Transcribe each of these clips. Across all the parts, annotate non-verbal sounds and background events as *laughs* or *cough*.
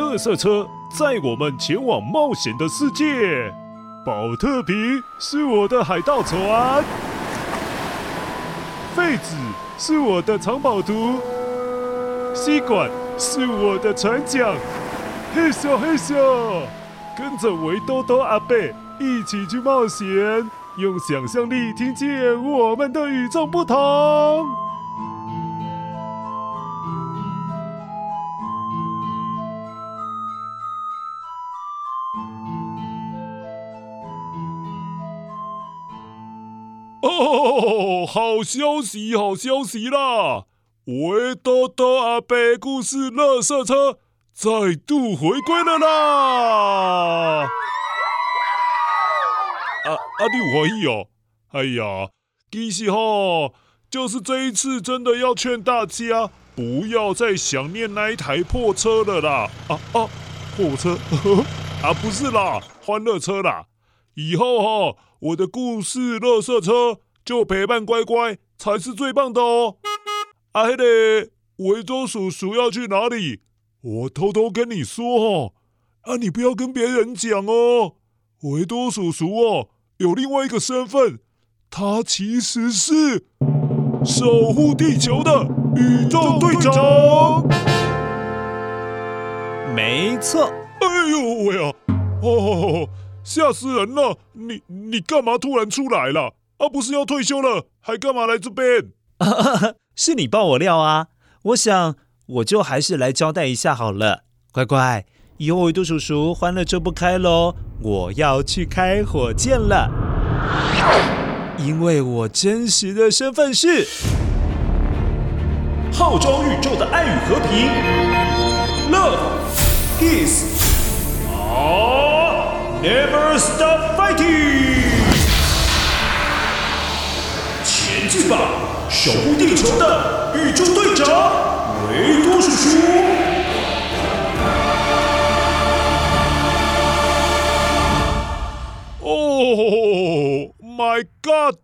垃圾车载我们前往冒险的世界。宝特瓶是我的海盗船，废纸是我的藏宝图，吸管是我的船桨。嘿咻嘿咻，跟着维多多阿伯一起去冒险，用想象力听见我们的与众不同。哦，好消息，好消息啦！维多多阿伯故事乐色车再度回归了啦！啊啊，你有怀疑哦？哎呀，其实吼，就是这一次真的要劝大家不要再想念那一台破车了啦！啊啊，破车呵呵 *laughs* 啊，不是啦，欢乐车啦！以后哈。我的故事，乐色车就陪伴乖乖才是最棒的哦。啊，嘿嘞，维多叔叔要去哪里？我偷偷跟你说哦，啊，你不要跟别人讲哦。维多叔叔哦，有另外一个身份，他其实是守护地球的宇宙队长。没错。哎呦喂啊！哦。吓死人了！你你干嘛突然出来了？啊，不是要退休了，还干嘛来这边？*laughs* 是你爆我料啊！我想我就还是来交代一下好了。乖乖，以后维多叔叔欢乐车不开喽，我要去开火箭了。因为我真实的身份是号召宇宙的爱与和平，Love is all。Never stop fighting！守护地球的宇宙队长维多叔叔。哦，My God！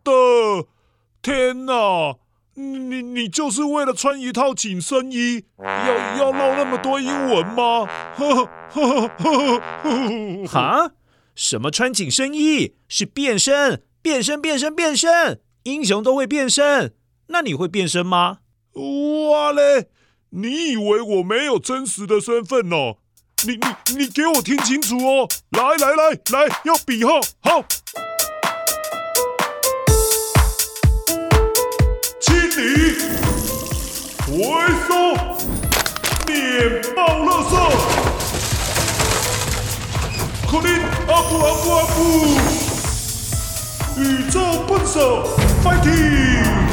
天哪，你你就是为了穿一套紧身衣，要要唠那么多英文吗？呵呵呵呵呵哈？什么穿紧身衣？是变身，变身，变身，变身！英雄都会变身，那你会变身吗？哇嘞！你以为我没有真实的身份哦？你你你给我听清楚哦！来来来来，要比号，好！清理，回收，免爆垃圾。克林阿布阿布阿布，宇宙笨手，fighting！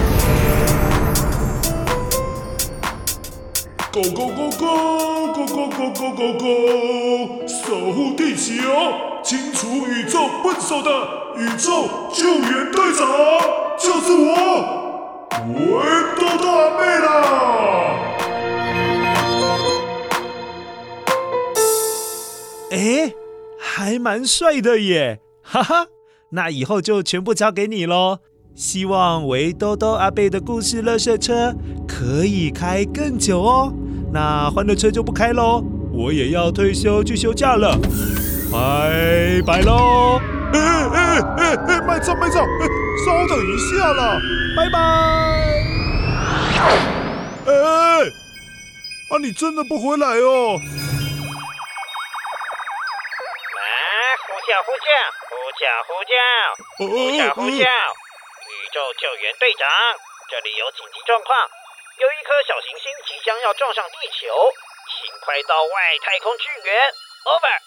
Go go go go go go go go go！守护地球，清除宇宙笨手的宇宙救援队长就是我，维多多阿妹啦！哎。还蛮帅的耶，哈哈！那以后就全部交给你喽。希望维多多阿贝的故事垃圾车可以开更久哦。那欢乐车就不开喽，我也要退休去休假了，拜拜喽！哎哎哎哎，麦超麦超，稍等一下啦，拜拜！哎，啊，你真的不回来哦？呼叫呼叫呼叫呼叫呼叫呼叫！宇宙救援队长，这里有紧急状况，有一颗小行星即将要撞上地球，请快到外太空支援。Over。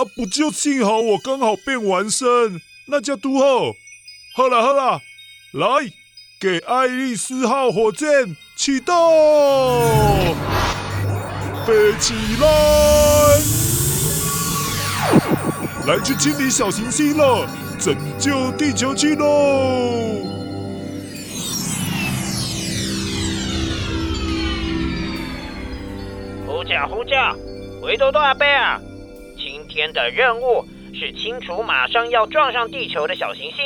啊，不就幸好我刚好变完身，那叫嘟后。好了好了，来，给爱丽丝号火箭启动，飞起来！来去清理小行星了，拯救地球去喽！呼叫呼叫，维多多阿贝啊！今天的任务是清除马上要撞上地球的小行星，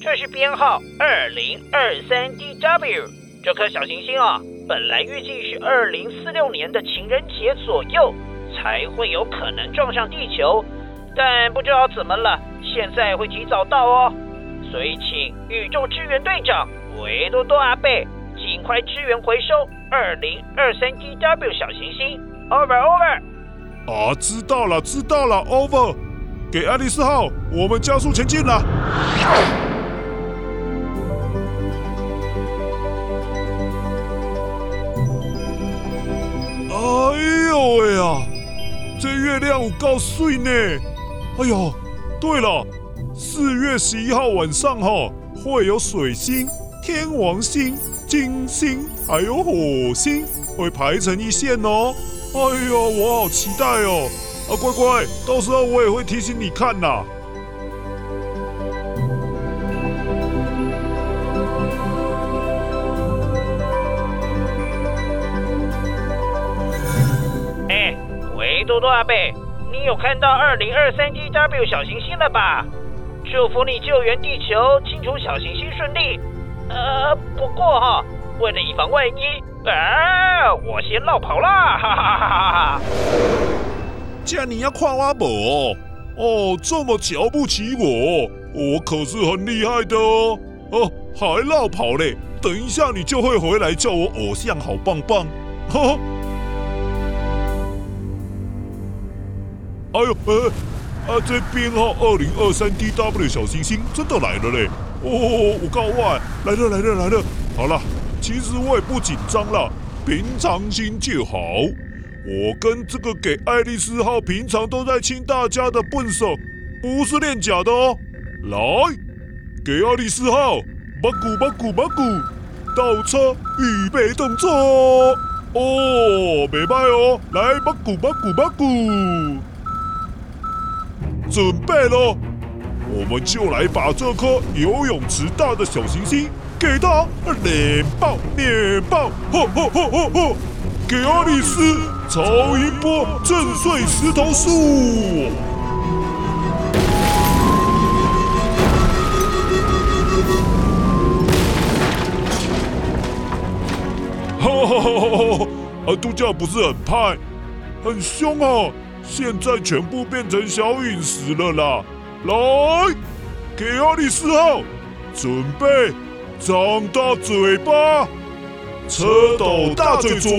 这是编号二零二三 DW。这颗小行星啊，本来预计是二零四六年的情人节左右才会有可能撞上地球，但不知道怎么了，现在会提早到哦。所以请宇宙支援队长维多多阿贝尽快支援回收二零二三 DW 小行星。Over Over。啊，知道了，知道了，Over。给爱丽丝号，我们加速前进了。哎呦喂呀，这月亮有够水呢！哎呦，对了，四月十一号晚上哈会有水星、天王星、金星还有火星会排成一线哦。哎呦，我好期待哦！啊，乖乖，到时候我也会提醒你看呐。多多阿贝，你有看到二零二三 DW 小行星了吧？祝福你救援地球，清除小行星顺利。呃，不过哈，为了以防万一，啊，我先绕跑啦！哈哈哈哈哈！既然你要夸我不哦，这么瞧不起我，我可是很厉害的哦。哦，还绕跑嘞？等一下你就会回来叫我偶像，好棒棒！哈哈。哎呦，呃，啊这边哈，二零二三 DW 小行星真的来了嘞！哦，我告外来了来了来了！好了，其实我也不紧张了，平常心就好。我跟这个给爱丽丝号平常都在亲大家的笨手，不是练假的哦。来，给爱丽丝号，巴古巴古巴古，倒车预备动作哦，没拜哦，来巴古巴古巴古。准备了，我们就来把这颗游泳池大的小行星给他连爆、连爆！吼吼吼吼吼！给阿丽丝超音波震碎石头树！哈哈哈哈哈！啊，度假不是很派，很凶啊！现在全部变成小陨石了啦！来，给阿丽丝号，准备张大嘴巴，车斗大嘴嘴，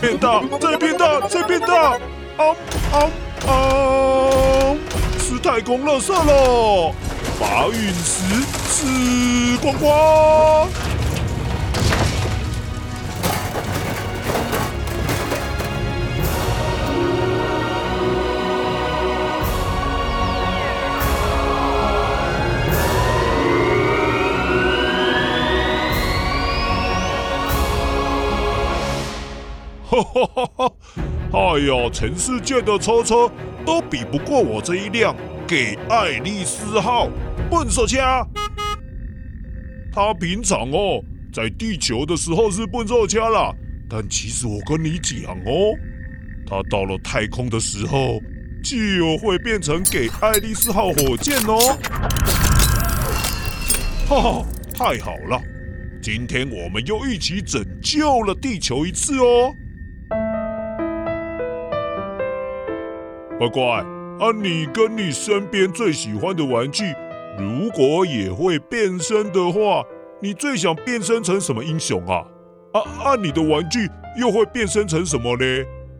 变大再变大再变大，啊啊啊！吃太空垃圾了，把陨石吃光光。哈哈哈！哎呀，全世界的车车都比不过我这一辆给爱丽丝号笨手枪。他平常哦，在地球的时候是笨手枪啦，但其实我跟你讲哦，他到了太空的时候就会变成给爱丽丝号火箭哦。*laughs* 哈哈，太好了！今天我们又一起拯救了地球一次哦。乖乖，啊，你跟你身边最喜欢的玩具，如果也会变身的话，你最想变身成什么英雄啊？啊啊，你的玩具又会变身成什么呢？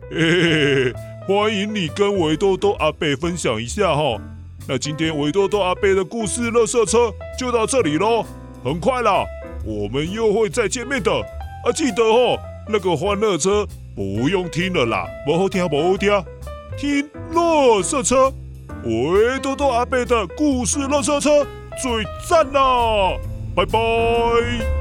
嘿嘿嘿，欢迎你跟维多多阿贝分享一下哈。那今天维多多阿贝的故事垃圾车就到这里喽，很快啦，我们又会再见面的。啊，记得哦，那个欢乐车不用听了啦，不好听，不好听。听乐色车，喂多多阿贝的故事乐色车最赞啦！拜拜。